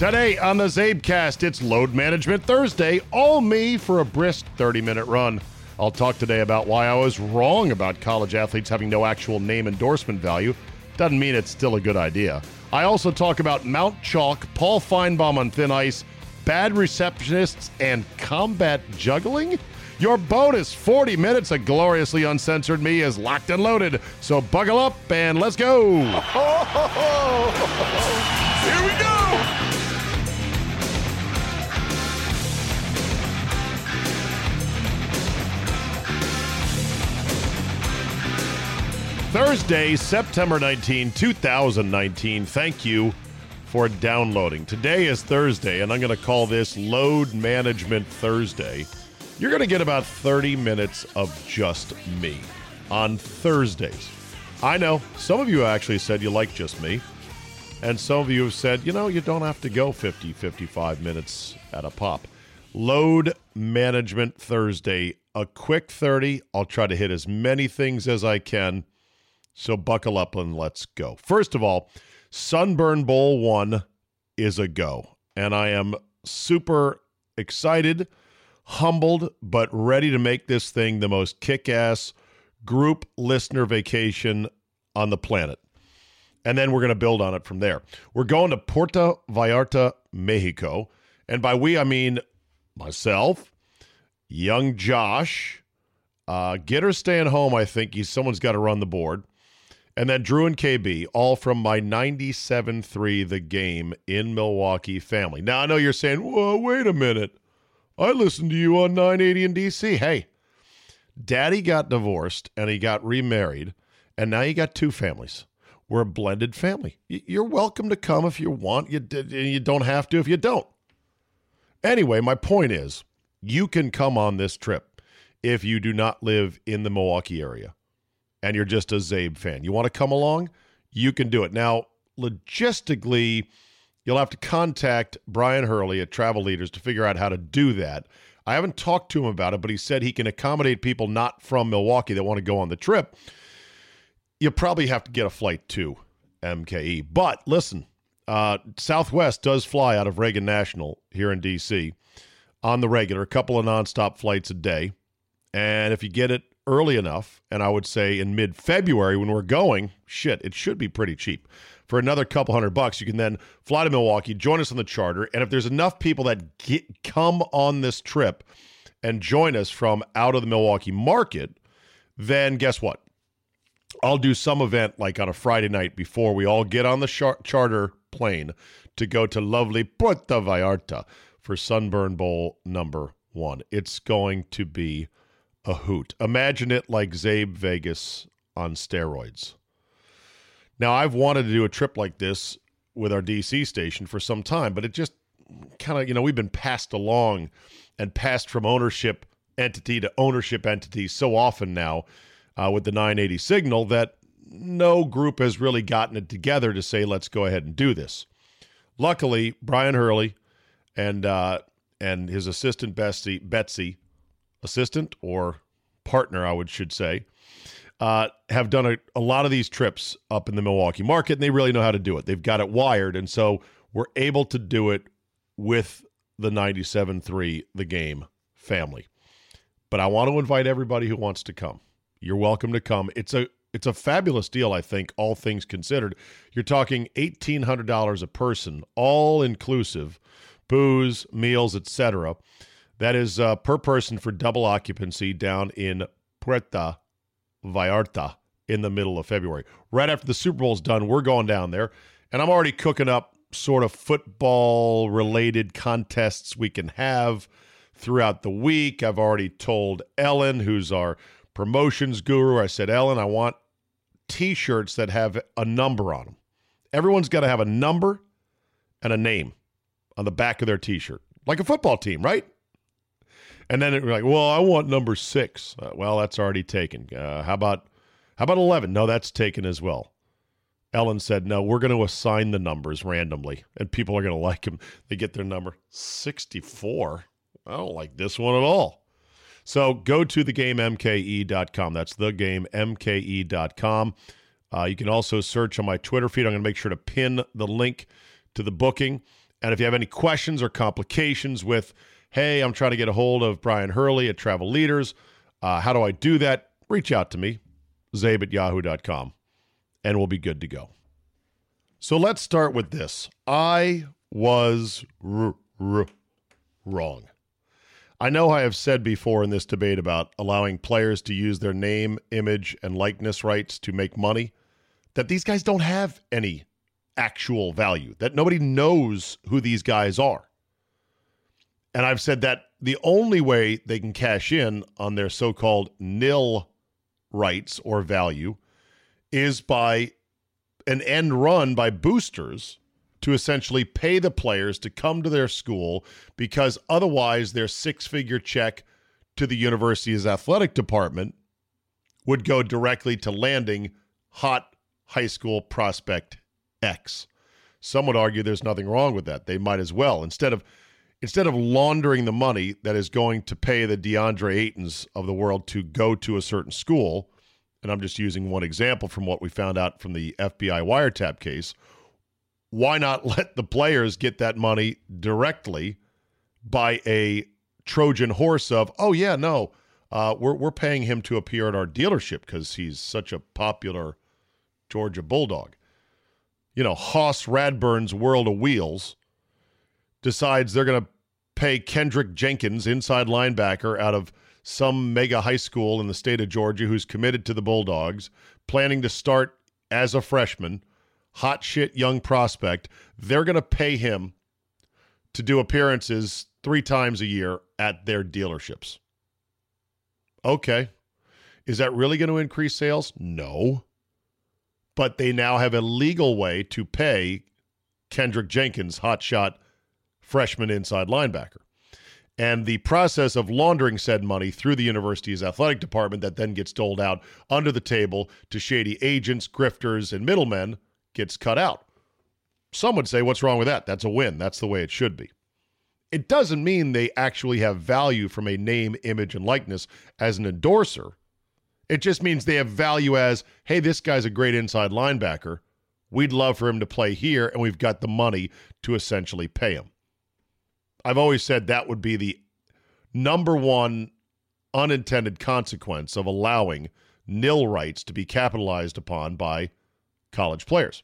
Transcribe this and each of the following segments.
Today on the CzabeCast, it's Load Management Thursday, all me for a brisk 30 minute run. I'll talk today about why I was wrong about college athletes having no actual name endorsement value. Doesn't mean it's still a good idea. I also talk about Mount Chalk, Paul Finebaum on thin ice, bad receptionists, and combat juggling. Your bonus 40 minutes of gloriously uncensored me is locked and loaded. So buckle up and let's go. Here we go. Thursday, September 19, 2019. Thank you for downloading. Today is Thursday, and I'm going to call this Load Management Thursday. You're going to get about 30 minutes of just me on Thursdays. I know some of you actually said you like just me, and some of you have said, you know, you don't have to go 50, 55 minutes at a pop. Load Management Thursday, a quick 30. I'll try to hit as many things as I can so buckle up and let's go. First of all, Sunburn Bowl 1 is a go. And I am super excited, humbled, but ready to make this thing the most kick ass group listener vacation on the planet. And then we're going to build on it from there. We're going to Puerto Vallarta, Mexico. And by we, I mean myself, young Josh, uh, get her staying home. I think he's someone's got to run the board. And then Drew and KB, all from my 97 3 The Game in Milwaukee family. Now, I know you're saying, whoa, wait a minute. I listened to you on 980 in DC. Hey, daddy got divorced and he got remarried, and now you got two families. We're a blended family. You're welcome to come if you want. You, you don't have to if you don't. Anyway, my point is you can come on this trip if you do not live in the Milwaukee area and you're just a Czabe fan. You want to come along? You can do it. Now, logistically, you'll have to contact Brian Hurley at Travel Leaders to figure out how to do that. I haven't talked to him about it, but he said he can accommodate people not from Milwaukee that want to go on the trip. You probably have to get a flight to MKE. But listen, uh, Southwest does fly out of Reagan National here in D.C. on the regular, a couple of nonstop flights a day. And if you get it early enough, and I would say in mid February when we're going, shit, it should be pretty cheap. For another couple hundred bucks, you can then fly to Milwaukee, join us on the charter, and if there's enough people that get, come on this trip and join us from out of the Milwaukee market, then guess what? I'll do some event like on a Friday night before we all get on the char- charter plane to go to lovely Puerto Vallarta for Sunburn Bowl number one. It's going to be a hoot. Imagine it like Czabe Vegas on steroids. Now, I've wanted to do a trip like this with our DC station for some time, but it just kind of, you know, we've been passed along and passed from ownership entity to ownership entity so often now uh, with the 980 signal that no group has really gotten it together to say, let's go ahead and do this. Luckily, Brian Hurley and uh, and his assistant Betsy, Betsy, assistant or partner, I would should say, uh, have done a, a lot of these trips up in the Milwaukee market, and they really know how to do it. They've got it wired, and so we're able to do it with the 97.3 The Game family. But I want to invite everybody who wants to come. You're welcome to come. It's a it's a fabulous deal, I think, all things considered. You're talking $1,800 a person, all inclusive, booze, meals, etc. That is uh, per person for double occupancy down in Puerto Vallarta in the middle of February. Right after the Super Bowl's done, we're going down there, and I'm already cooking up sort of football related contests we can have throughout the week. I've already told Ellen, who's our promotions guru, I said, Ellen, I want t shirts that have a number on them. Everyone's got to have a number and a name on the back of their t shirt, like a football team, right? And then we're like, well, I want number six. Uh, well, that's already taken. Uh, how about how about eleven? No, that's taken as well. Ellen said, no, we're going to assign the numbers randomly, and people are going to like them. They get their number sixty-four. I don't like this one at all. So go to thegamemke.com. That's thegamemke.com. Uh, you can also search on my Twitter feed. I'm going to make sure to pin the link to the booking. And if you have any questions or complications with, hey, I'm trying to get a hold of Brian Hurley at Travel Leaders, uh, how do I do that? Reach out to me, czabe at yahoo.com, and we'll be good to go. So let's start with this. I was r- r- wrong. I know I have said before in this debate about allowing players to use their name, image, and likeness rights to make money that these guys don't have any actual value, that nobody knows who these guys are. And I've said that the only way they can cash in on their so called nil rights or value is by an end run by boosters to essentially pay the players to come to their school because otherwise their six figure check to the university's athletic department would go directly to landing hot high school prospect X. Some would argue there's nothing wrong with that. They might as well. Instead of instead of laundering the money that is going to pay the DeAndre Aytons of the world to go to a certain school, and I'm just using one example from what we found out from the FBI wiretap case, why not let the players get that money directly by a Trojan horse of, oh, yeah, no, uh, we're, we're paying him to appear at our dealership because he's such a popular Georgia Bulldog. You know, Hoss Radburn's World of Wheels decides they're going to pay Kendrick Jenkins, inside linebacker, out of some mega high school in the state of Georgia who's committed to the Bulldogs, planning to start as a freshman hot shit young prospect, they're going to pay him to do appearances three times a year at their dealerships. Okay. Is that really going to increase sales? No. But they now have a legal way to pay Kendrick Jenkins, hotshot freshman inside linebacker. And the process of laundering said money through the university's athletic department that then gets doled out under the table to shady agents, grifters, and middlemen gets cut out. Some would say, what's wrong with that? That's a win. That's the way it should be. It doesn't mean they actually have value from a name, image, and likeness as an endorser. It just means they have value as, hey, this guy's a great inside linebacker. We'd love for him to play here, and we've got the money to essentially pay him. I've always said that would be the number one unintended consequence of allowing nil rights to be capitalized upon by college players.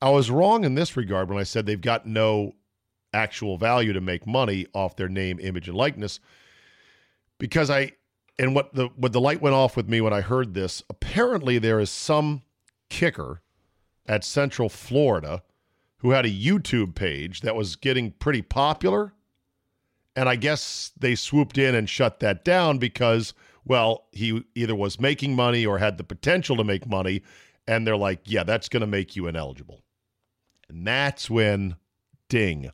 I was wrong in this regard when I said they've got no actual value to make money off their name, image, and likeness. Because I and what the what the light went off with me when I heard this, apparently there is some kicker at Central Florida who had a YouTube page that was getting pretty popular. And I guess they swooped in and shut that down because, well, he either was making money or had the potential to make money and they're like, yeah, that's going to make you ineligible. And that's when, ding,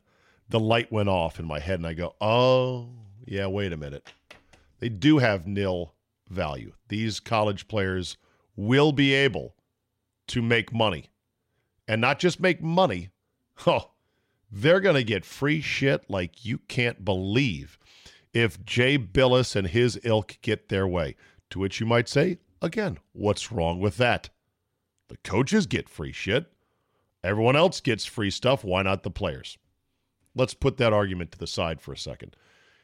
the light went off in my head, and I go, oh, yeah, wait a minute. they do have nil value. These college players will be able to make money. And not just make money, oh, they're going to get free shit like you can't believe if Jay Bilas and his ilk get their way. To which you might say, again, what's wrong with that? The coaches get free shit. Everyone else gets free stuff. Why not the players? Let's put that argument to the side for a second.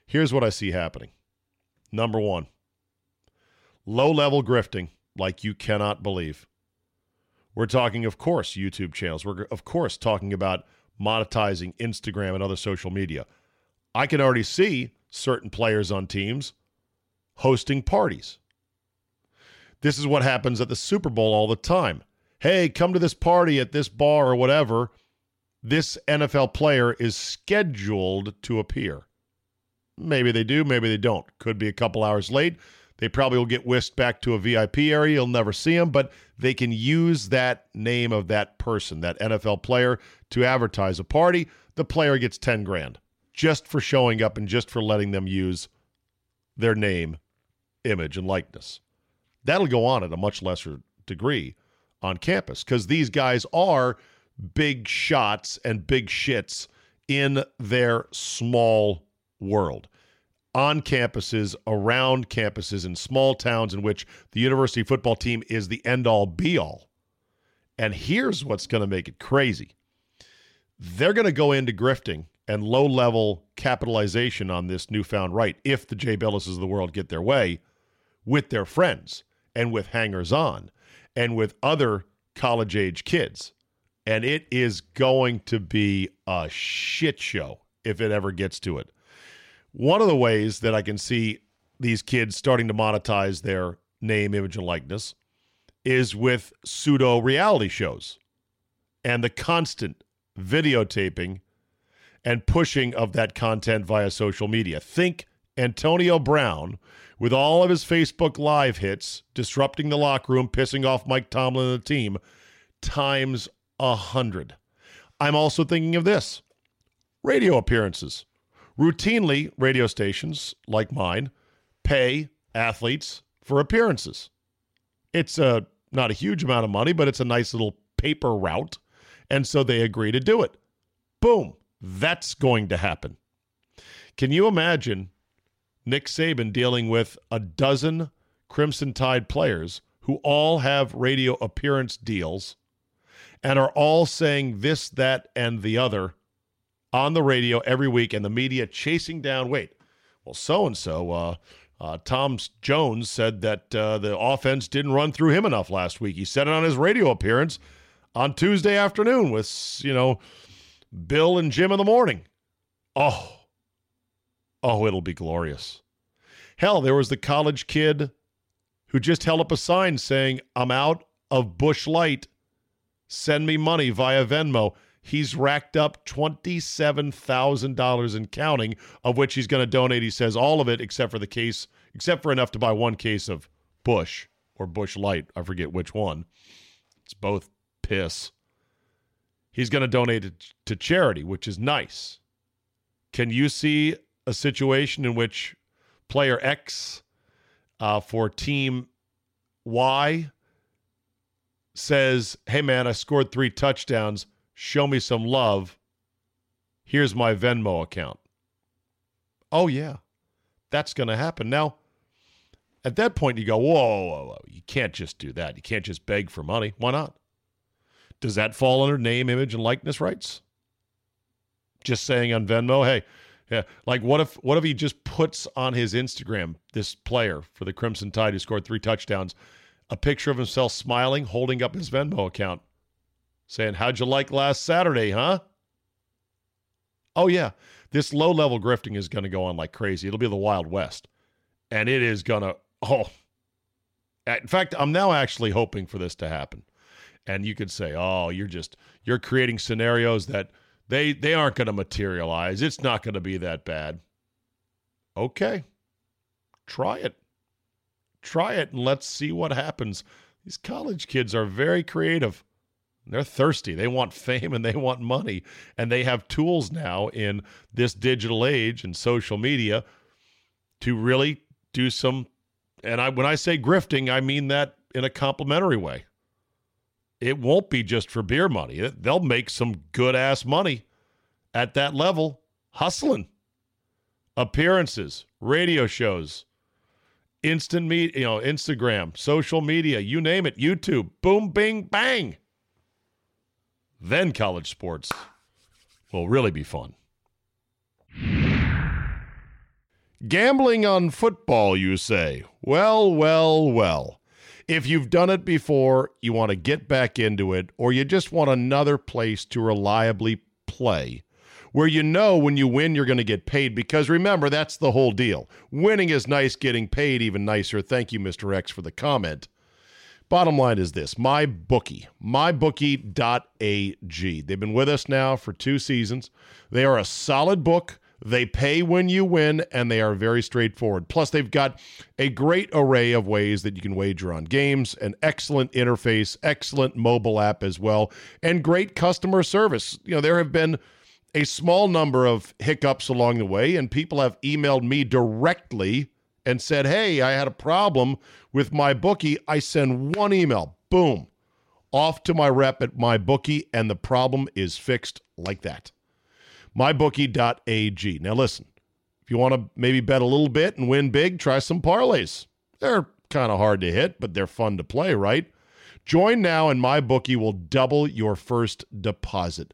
Here's what I see happening. Number one, low level grifting like you cannot believe. We're talking, of course, YouTube channels. We're, of course, talking about monetizing Instagram and other social media. I can already see certain players on teams hosting parties. This is what happens at the Super Bowl all the time. Hey, come to this party at this bar or whatever. This NFL player is scheduled to appear. Maybe they do, maybe they don't. Could be a couple hours late. They probably will get whisked back to a VIP area. You'll never see them, but they can use that name of that person, that NFL player, to advertise a party. The player gets 10 grand just for showing up and just for letting them use their name, image, and likeness. That'll go on at a much lesser degree on campus because these guys are big shots and big shits in their small world on campuses, around campuses, in small towns in which the university football team is the end all be all. And here's what's going to make it crazy they're going to go into grifting and low level capitalization on this newfound right if the Jay Bilases of the world get their way with their friends and with hangers on and with other college age kids. And it is going to be a shit show if it ever gets to it. One of the ways that I can see these kids starting to monetize their name, image, and likeness is with pseudo reality shows and the constant videotaping and pushing of that content via social media. Think Antonio Brown with all of his Facebook Live hits, disrupting the locker room, pissing off Mike Tomlin and the team, times a hundred. I'm also thinking of this radio appearances. Routinely, radio stations like mine pay athletes for appearances. It's a not a huge amount of money, but it's a nice little paper route. And so they agree to do it. Boom. That's going to happen. Can you imagine Nick Saban dealing with a dozen Crimson Tide players who all have radio appearance deals and are all saying this, that, and the other on the radio every week and the media chasing down, wait, well, so and so, Tom Jones said that uh, the offense didn't run through him enough last week. He said it on his radio appearance on Tuesday afternoon with, you know, Bill and Jim in the morning. Oh, oh, it'll be glorious. Hell, there was the college kid who just held up a sign saying, I'm out of Busch Light. Send me money via Venmo he's racked up $27,000 in counting, of which he's going to donate, he says, all of it except for the case, except for enough to buy one case of Busch or Busch Light. I forget which one. It's both piss. He's going to donate it to charity, which is nice. Can you see a situation in which player X uh, for team Y says, Hey, man, I scored three touchdowns show me some love. Here's my Venmo account. Oh, yeah, that's going to happen. Now, at that point, you go, whoa, whoa, whoa, you can't just do that. You can't just beg for money. Why not? Does that fall under name, image, and likeness rights? Just saying on Venmo, hey, yeah, like what if what if he just puts on his Instagram this player for the Crimson Tide who scored three touchdowns, a picture of himself smiling, holding up his Venmo account saying, How'd you like last Saturday, huh? Oh, yeah. This low level grifting is going to go on like crazy. It'll be the Wild West. And it is going to, oh. In fact, I'm now actually hoping for this to happen. And you could say, oh, you're just, you're creating scenarios that they, they aren't going to materialize. It's not going to be that bad. Okay. Try it. Try it and let's see what happens. These college kids are very creative. They're thirsty. They want fame and they want money. And they have tools now in this digital age and social media to really do some, and I when I say grifting, I mean that in a complimentary way. It won't be just for beer money. They'll make some good ass money at that level, hustling. Appearances, radio shows, instant meet, you know, Instagram, social media, you name it, YouTube, boom, bing, bang. Then college sports will really be fun. Gambling on football, you say? Well, well, well. If you've done it before, you want to get back into it, or you just want another place to reliably play where you know when you win you're going to get paid because remember that's the whole deal. Winning is nice, getting paid even nicer. Thank you Mr. X for the comment. Bottom line is this, my bookie, mybookie.ag. They've been with us now for 2 seasons. They are a solid book. They pay when you win, and they are very straightforward. Plus, they've got a great array of ways that you can wager on games, an excellent interface, excellent mobile app as well, and great customer service. You know, there have been a small number of hiccups along the way, and people have emailed me directly and said, Hey, I had a problem with my bookie. I send one email, boom, off to my rep at my bookie, and the problem is fixed like that. MyBookie.ag. Now, listen, if you want to maybe bet a little bit and win big, try some parlays. They're kind of hard to hit, but they're fun to play, right? Join now, and MyBookie will double your first deposit.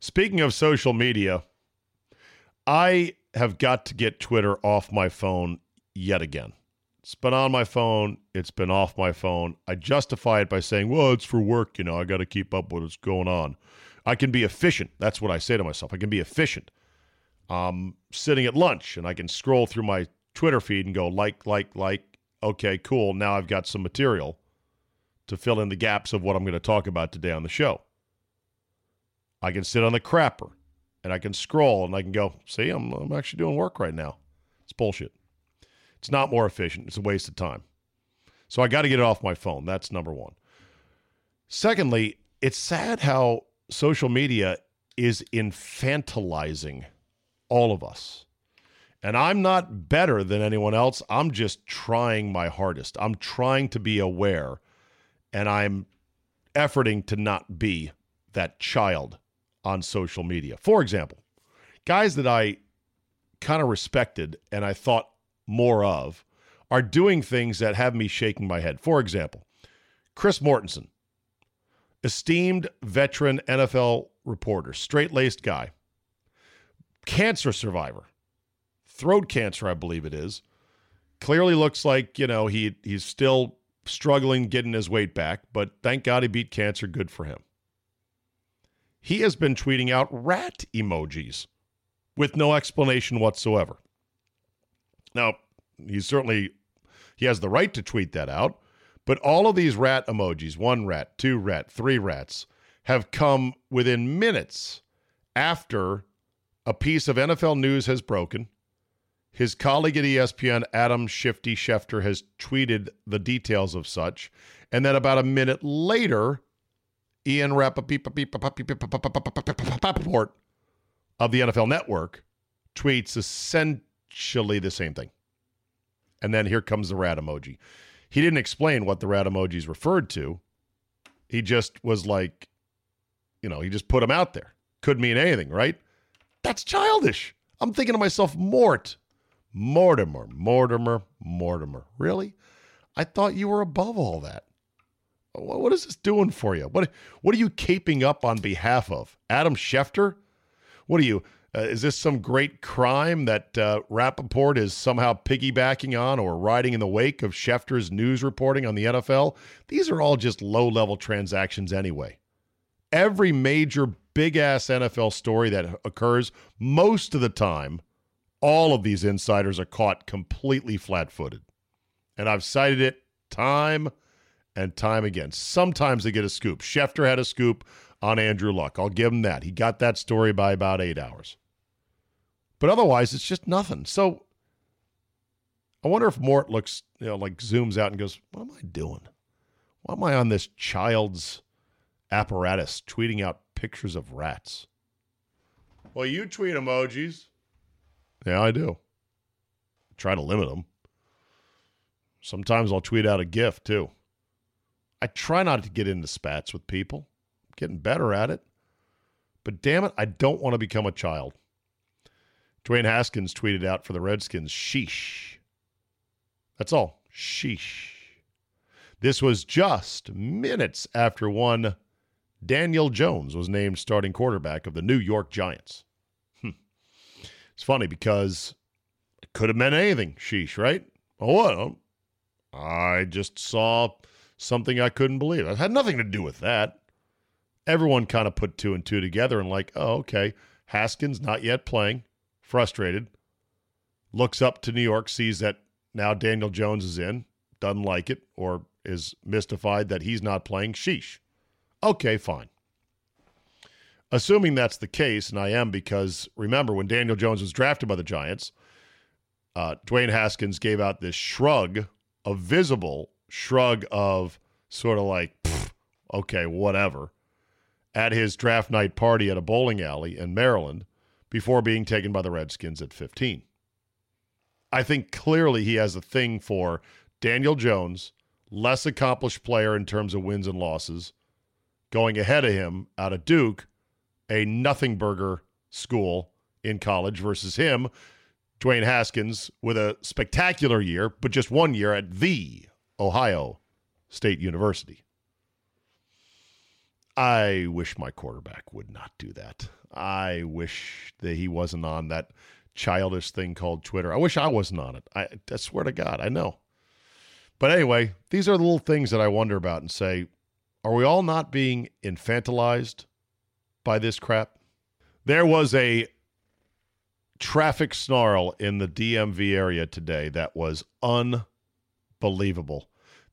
Speaking of social media, I have got to get Twitter off my phone yet again. It's been on my phone, it's been off my phone. I justify it by saying, well, it's for work, you know, I got to keep up with what's going on. I can be efficient. That's what I say to myself. I can be efficient. I'm sitting at lunch and I can scroll through my Twitter feed and go like, like, like. Okay, cool. Now I've got some material to fill in the gaps of what I'm going to talk about today on the show. I can sit on the crapper and I can scroll and I can go, see, I'm, I'm actually doing work right now. It's bullshit. It's not more efficient. It's a waste of time. So I got to get it off my phone. That's number one. Secondly, it's sad how social media is infantilizing all of us. And I'm not better than anyone else. I'm just trying my hardest. I'm trying to be aware and I'm efforting to not be that child on social media. For example, guys that I kind of respected and I thought more of are doing things that have me shaking my head. For example, Chris Mortensen, esteemed veteran NFL reporter, straight laced guy, cancer survivor, throat cancer, I believe it is. Clearly looks like, you know, he he's still struggling getting his weight back, but thank God he beat cancer. Good for him he has been tweeting out rat emojis with no explanation whatsoever. Now, he's certainly he has the right to tweet that out, but all of these rat emojis, one rat, two rat, three rats, have come within minutes after a piece of NFL news has broken. His colleague at ESPN, Adam Shifty Schefter, has tweeted the details of such. And then about a minute later, Ian Rapoport of the NFL Network tweets essentially the same thing. And then here comes the rat emoji. He didn't explain what the rat emojis referred to. He just was like, you know, he just put them out there. Could mean anything, right? That's childish. I'm thinking to myself, Mort, Mortimer, Mortimer, Mortimer. Really? I thought you were above all that. What is this doing for you? What what are you caping up on behalf of? Adam Schefter? What are you? Uh, is this some great crime that uh, Rapoport is somehow piggybacking on or riding in the wake of Schefter's news reporting on the NFL? These are all just low level transactions anyway. Every major big ass NFL story that occurs, most of the time, all of these insiders are caught completely flat footed. And I've cited it time and time again. Sometimes they get a scoop. Schefter had a scoop on Andrew Luck. I'll give him that. He got that story by about eight hours. But otherwise, it's just nothing. So I wonder if Mort looks, you know, like zooms out and goes, What am I doing? Why am I on this child's apparatus tweeting out pictures of rats? Well, you tweet emojis. Yeah, I do. Try to limit them. Sometimes I'll tweet out a GIF too. I try not to get into spats with people. I'm getting better at it. But damn it, I don't want to become a child. Dwayne Haskins tweeted out for the Redskins, sheesh. That's all. Sheesh. This was just minutes after one Daniel Jones was named starting quarterback of the New York Giants. Hmm. It's funny because it could have meant anything, sheesh, right? Oh, what? I just saw something I couldn't believe. It had nothing to do with that. Everyone kind of put two and two together and, like, oh, okay, Haskins not yet playing, frustrated, looks up to New York, sees that now Daniel Jones is in, doesn't like it, or is mystified that he's not playing. Sheesh. Okay, fine. Assuming that's the case, and I am because remember when Daniel Jones was drafted by the Giants, uh, Dwayne Haskins gave out this shrug, a visible shrug of sort of like, okay, whatever, at his draft night party at a bowling alley in Maryland before being taken by the Redskins at 15. I think clearly he has a thing for Daniel Jones, less accomplished player in terms of wins and losses, going ahead of him out of Duke, a nothing burger school in college, versus him, Dwayne Haskins, with a spectacular year, but just one year at the Ohio State University. I wish my quarterback would not do that. I wish that he wasn't on that childish thing called Twitter. I wish I wasn't on it. I, I swear to God, I know. But anyway, these are the little things that I wonder about and say, are we all not being infantilized by this crap? There was a traffic snarl in the DMV area today that was unbelievable.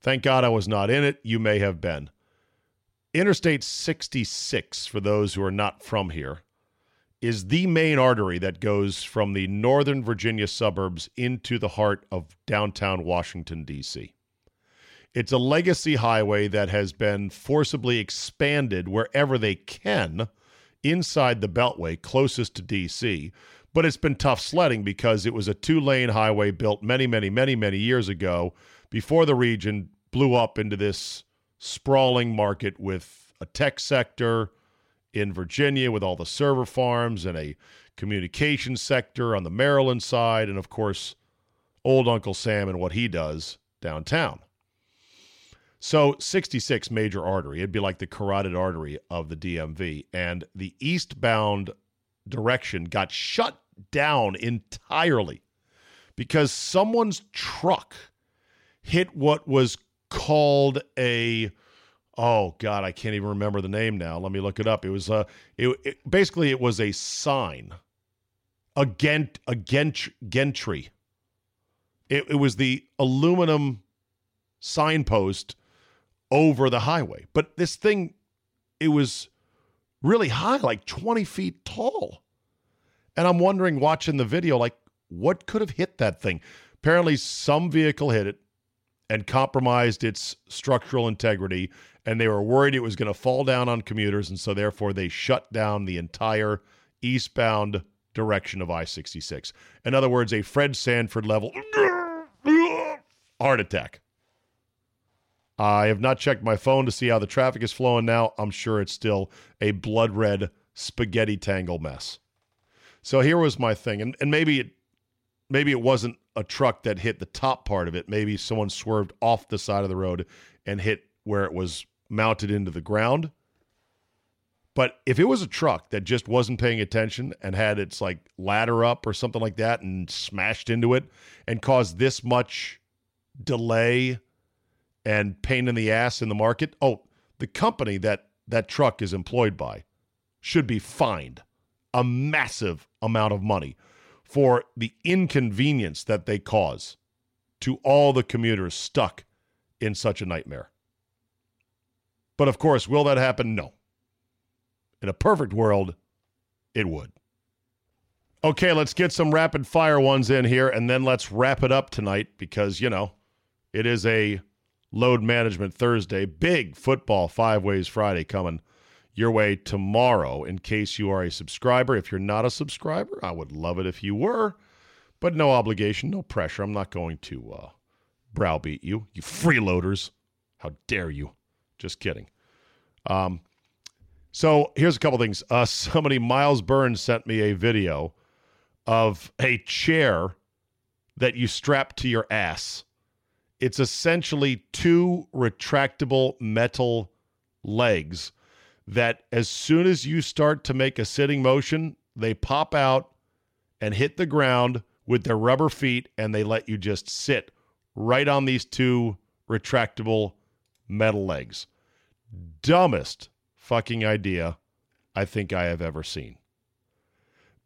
Thank God I was not in it. You may have been. Interstate 66, for those who are not from here, is the main artery that goes from the northern Virginia suburbs into the heart of downtown Washington, D.C. It's a legacy highway that has been forcibly expanded wherever they can inside the Beltway closest to D.C., but it's been tough sledding because it was a two lane highway built many, many, many, many years ago before the region blew up into this sprawling market with a tech sector in Virginia with all the server farms and a communication sector on the Maryland side, and of course, old Uncle Sam and what he does downtown. So, 66 major artery, it'd be like the carotid artery of the DMV, and the eastbound direction got shut down entirely because someone's truck hit what was called a oh god i can't even remember the name now. Let me look it up. It was a uh, it, it, basically it was a sign a gent a gent gentry. It, it was the aluminum signpost over the highway. But this thing it was really high like 20 feet tall. And i'm wondering watching the video like what could have hit that thing? Apparently some vehicle hit it and compromised its structural integrity. And they were worried it was going to fall down on commuters. And so, therefore, they shut down the entire eastbound direction of I 66. In other words, a Fred Sanford level heart attack. I have not checked my phone to see how the traffic is flowing now. I'm sure it's still a blood red spaghetti tangle mess. So here was my thing, and, and maybe it maybe it wasn't a truck that hit the top part of it. Maybe someone swerved off the side of the road and hit where it was mounted into the ground. But if it was a truck that just wasn't paying attention and had its like ladder up or something like that and smashed into it and caused this much delay and pain in the ass in the market, oh, the company that that truck is employed by should be fined a massive amount of money for the inconvenience that they cause to all the commuters stuck in such a nightmare. But of course, will that happen? No. In a perfect world, it would. Okay, let's get some rapid fire ones in here and then let's wrap it up tonight because, you know, it is a load management Thursday. Big football five ways Friday coming your way tomorrow in case you are a subscriber. If you're not a subscriber, I would love it if you were, but no obligation, no pressure. I'm not going to uh, browbeat you, you freeloaders. How dare you? Just kidding. Um, so here's a couple things. Uh, somebody, Miles Burns, sent me a video of a chair that you strap to your ass. It's essentially two retractable metal legs that as soon as you start to make a sitting motion, they pop out and hit the ground with their rubber feet and they let you just sit right on these two retractable metal legs. Dumbest fucking idea I think I have ever seen.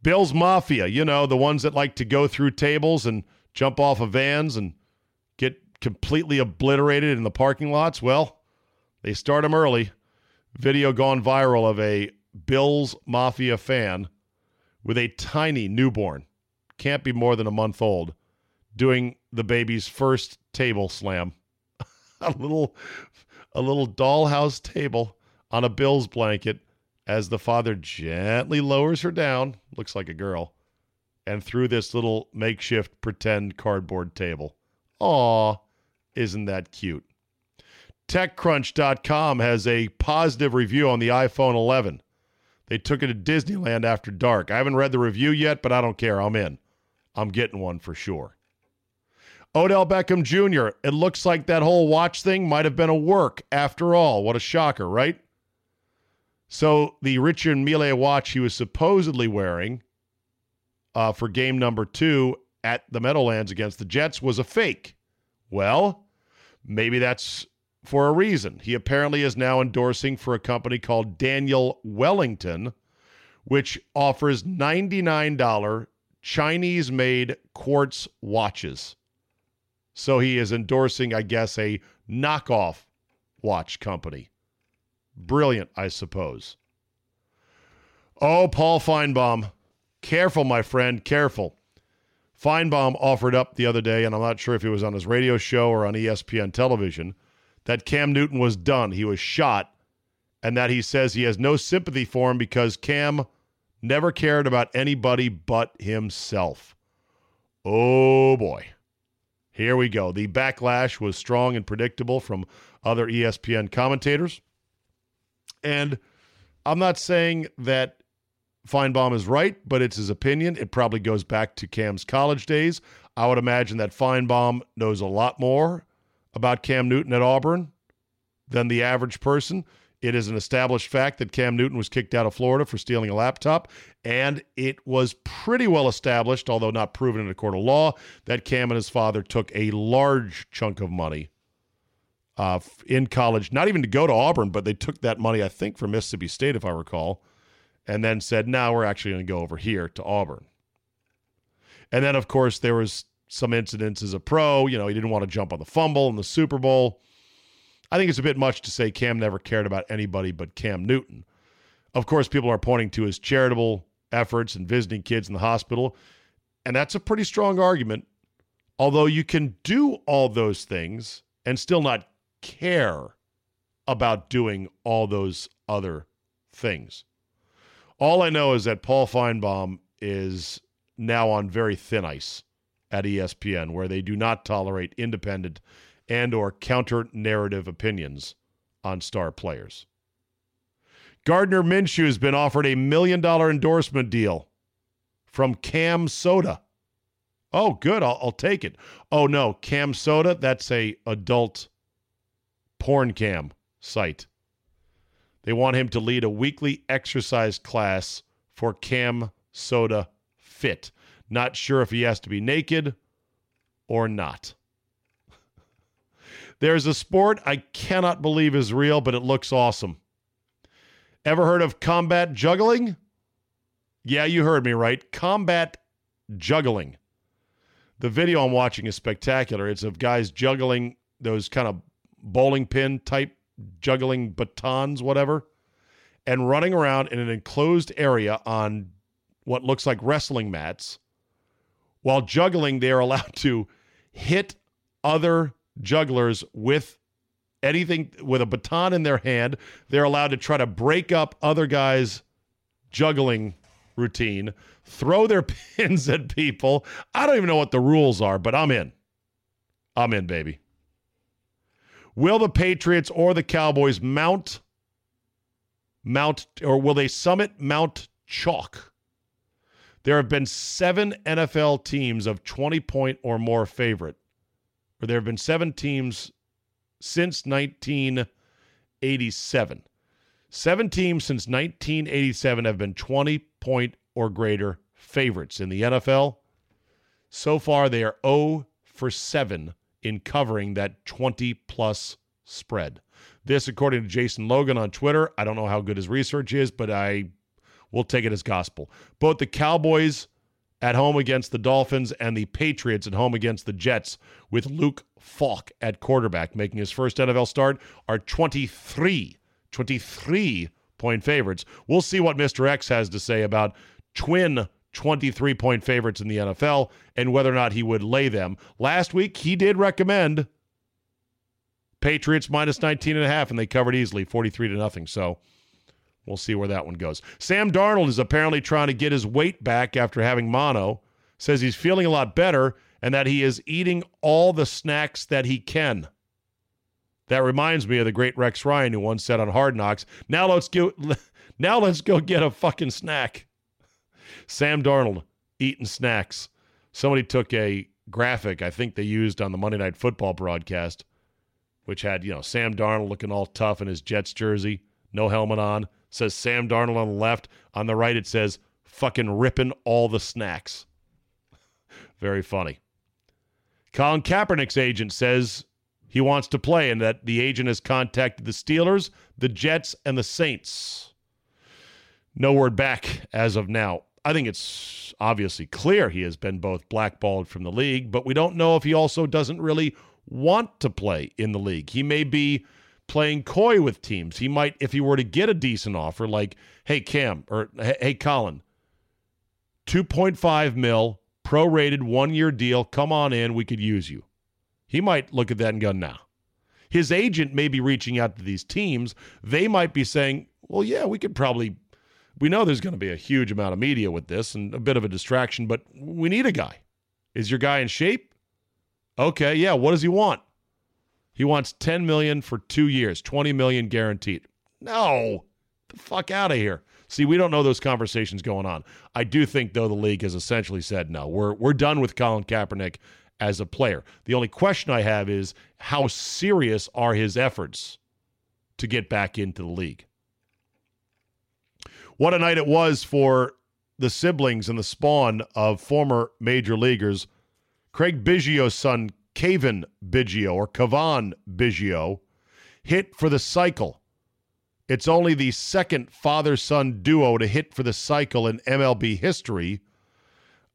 Bill's Mafia, you know, the ones that like to go through tables and jump off of vans and get completely obliterated in the parking lots. Well, they start them early. Video gone viral of a Bills Mafia fan with a tiny newborn, can't be more than a month old, doing the baby's first table slam. a little a little dollhouse table on a Bills blanket as the father gently lowers her down, looks like a girl, and through this little makeshift pretend cardboard table. Aw, isn't that cute? TechCrunch.com has a positive review on the iPhone 11. They took it to Disneyland after dark. I haven't read the review yet, but I don't care. I'm in. I'm getting one for sure. Odell Beckham Jr., it looks like that whole watch thing might have been a work after all. What a shocker, right? So the Richard Mille watch he was supposedly wearing uh, for game number two at the Meadowlands against the Jets was a fake. Well, maybe that's for a reason. He apparently is now endorsing for a company called Daniel Wellington, which offers $99 Chinese made quartz watches. So he is endorsing, I guess, a knockoff watch company. Brilliant, I suppose. Oh, Paul Finebaum. Careful, my friend, careful. Finebaum offered up the other day, and I'm not sure if he was on his radio show or on ESPN television, that Cam Newton was done. He was shot, and that he says he has no sympathy for him because Cam never cared about anybody but himself. Oh boy. Here we go. The backlash was strong and predictable from other ESPN commentators. And I'm not saying that Finebaum is right, but it's his opinion. It probably goes back to Cam's college days. I would imagine that Finebaum knows a lot more about Cam Newton at Auburn than the average person. It is an established fact that Cam Newton was kicked out of Florida for stealing a laptop, and it was pretty well established, although not proven in a court of law, that Cam and his father took a large chunk of money uh, in college, not even to go to Auburn, but they took that money, I think, from Mississippi State, if I recall, and then said, now we're actually going to go over here to Auburn. And then, of course, there was some incidents as a pro. You know, he didn't want to jump on the fumble in the Super Bowl. I think it's a bit much to say Cam never cared about anybody but Cam Newton. Of course, people are pointing to his charitable efforts and visiting kids in the hospital. And that's a pretty strong argument. Although you can do all those things and still not care about doing all those other things. All I know is that Paul Finebaum is now on very thin ice at ESPN where they do not tolerate independent and or counter narrative opinions on star players. Gardner Minshew has been offered a million dollar endorsement deal from Cam Soda. Oh, good. I'll, I'll, take it. Oh no, Cam Soda. That's a adult porn cam site. They want him to lead a weekly exercise class for Cam Soda Fit. Not sure if he has to be naked or not. There's a sport I cannot believe is real, but it looks awesome. Ever heard of combat juggling? Yeah, you heard me right. Combat juggling. The video I'm watching is spectacular. It's of guys juggling those kind of bowling pin type juggling batons, whatever, and running around in an enclosed area on what looks like wrestling mats. While juggling, they are allowed to hit other jugglers with anything with a baton in their hand. They're allowed to try to break up other guys' juggling routine, throw their pins at people. I don't even know what the rules are, but I'm in. I'm in, baby. Will the Patriots or the Cowboys mount Mount or will they summit Mount Chalk? There have been seven NFL teams of 20 point or more favorite, or there have been seven teams since 1987. Seven teams since 1987 have been 20 point or greater favorites in the NFL. So far, they are 0 for 7 in covering that 20 plus spread. This, according to Jason Logan on Twitter. I don't know how good his research is, but I will take it as gospel. Both the Cowboys at home against the Dolphins and the Patriots at home against the Jets with Luke Falk at quarterback making his first NFL start are 23 23 point favorites. We'll see what Mr. X has to say about twin 23 point favorites in the NFL and whether or not he would lay them. Last week he did recommend Patriots minus 19 and a half and they covered easily 43 to nothing. So we'll see where that one goes. Sam Darnold is apparently trying to get his weight back after having mono. Says he's feeling a lot better and that he is eating all the snacks that he can. That reminds me of the great Rex Ryan who once said on Hard Knocks, "Now let's go now let's go get a fucking snack." Sam Darnold eating snacks. Somebody took a graphic I think they used on the Monday Night Football broadcast which had, you know, Sam Darnold looking all tough in his Jets jersey, no helmet on. Says Sam Darnold on the left. On the right, it says fucking ripping all the snacks. Very funny. Colin Kaepernick's agent says he wants to play and that the agent has contacted the Steelers, the Jets, and the Saints. No word back as of now. I think it's obviously clear he has been both blackballed from the league, but we don't know if he also doesn't really want to play in the league. He may be playing coy with teams. He might, if he were to get a decent offer, like, hey, Cam, or hey, Colin, 2.5 mil, prorated one year deal, come on in, we could use you. He might look at that and go, nah. His agent may be reaching out to these teams. They might be saying, well, yeah, we could probably, we know there's going to be a huge amount of media with this and a bit of a distraction, but we need a guy. Is your guy in shape? Okay, yeah, what does he want? He wants 10 million for 2 years, 20 million guaranteed. No. The fuck out of here. See, we don't know those conversations going on. I do think though the league has essentially said no. We're we're done with Colin Kaepernick as a player. The only question I have is how serious are his efforts to get back into the league? What a night it was for the siblings and the spawn of former major leaguers Craig Biggio's son, Cavan Biggio, or Cavan Biggio, hit for the cycle. It's only the second father son duo to hit for the cycle in MLB history.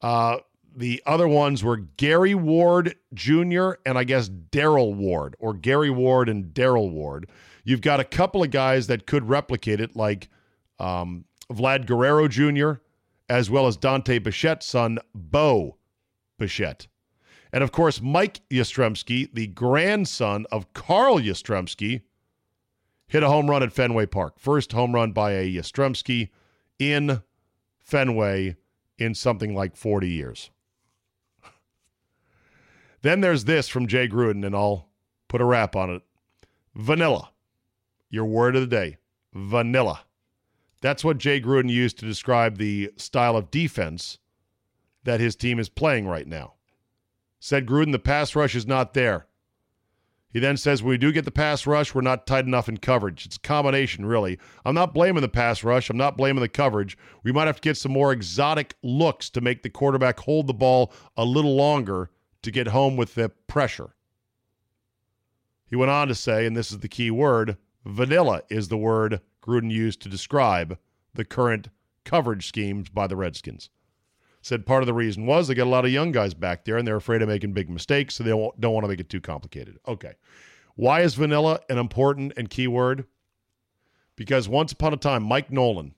Uh, the other ones were Gary Ward Jr. and I guess Daryl Ward, or Gary Ward and Daryl Ward. You've got a couple of guys that could replicate it, like um, Vlad Guerrero Jr., as well as Dante Bichette's son, Bo Bichette. And of course, Mike Yastrzemski, the grandson of Carl Yastrzemski, hit a home run at Fenway Park. First home run by a Yastrzemski in Fenway in something like 40 years. Then there's this from Jay Gruden, and I'll put a wrap on it. Vanilla. Your word of the day. Vanilla. That's what Jay Gruden used to describe the style of defense that his team is playing right now. Said Gruden, the pass rush is not there. He then says, when we do get the pass rush, we're not tight enough in coverage. It's a combination, really. I'm not blaming the pass rush. I'm not blaming the coverage. We might have to get some more exotic looks to make the quarterback hold the ball a little longer to get home with the pressure. He went on to say, and this is the key word vanilla is the word Gruden used to describe the current coverage schemes by the Redskins. Said part of the reason was they got a lot of young guys back there and they're afraid of making big mistakes, so they don't, want to make it too complicated. Okay. Why is vanilla an important and key word? Because once upon a time, Mike Nolan,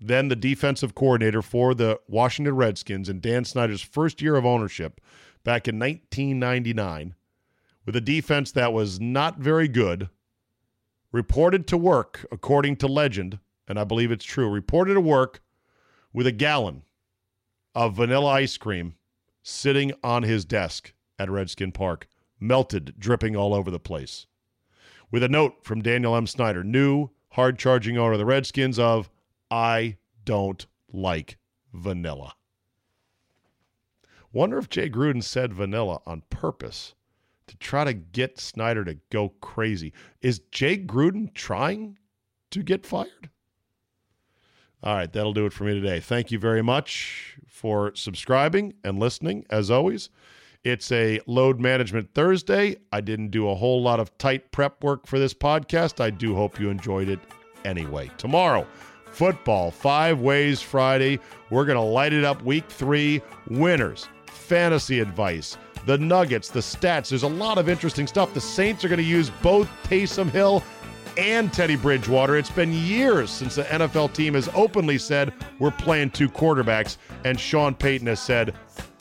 then the defensive coordinator for the Washington Redskins in Dan Snyder's first year of ownership back in 1999, with a defense that was not very good, reported to work, according to legend, and I believe it's true, reported to work with a gallon of vanilla ice cream sitting on his desk at Redskin Park, melted, dripping all over the place. With a note from Daniel M. Snyder, new hard charging owner of the Redskins, of I don't like vanilla. Wonder if Jay Gruden said vanilla on purpose to try to get Snyder to go crazy. Is Jay Gruden trying to get fired? All right, that'll do it for me today. Thank you very much for subscribing and listening. As always, it's a load management Thursday. I didn't do a whole lot of tight prep work for this podcast. I do hope you enjoyed it anyway. Tomorrow, football, five ways Friday. We're going to light it up week three. Winners, fantasy advice, the Nuggets, the stats. There's a lot of interesting stuff. The Saints are going to use both Taysom Hill and Teddy Bridgewater. It's been years since the NFL team has openly said we're playing two quarterbacks, and Sean Payton has said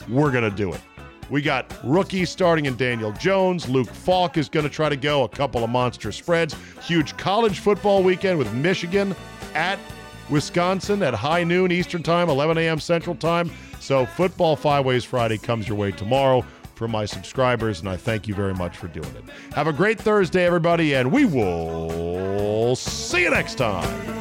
we're going to do it. We got rookies starting in Daniel Jones. Luke Falk is going to try to go a couple of monster spreads. Huge college football weekend with Michigan at Wisconsin at high noon Eastern Time, 11 a.m. Central Time. So, Football Five Ways Friday comes your way tomorrow for my subscribers, and I thank you very much for doing it. Have a great Thursday, everybody, and we will see you next time.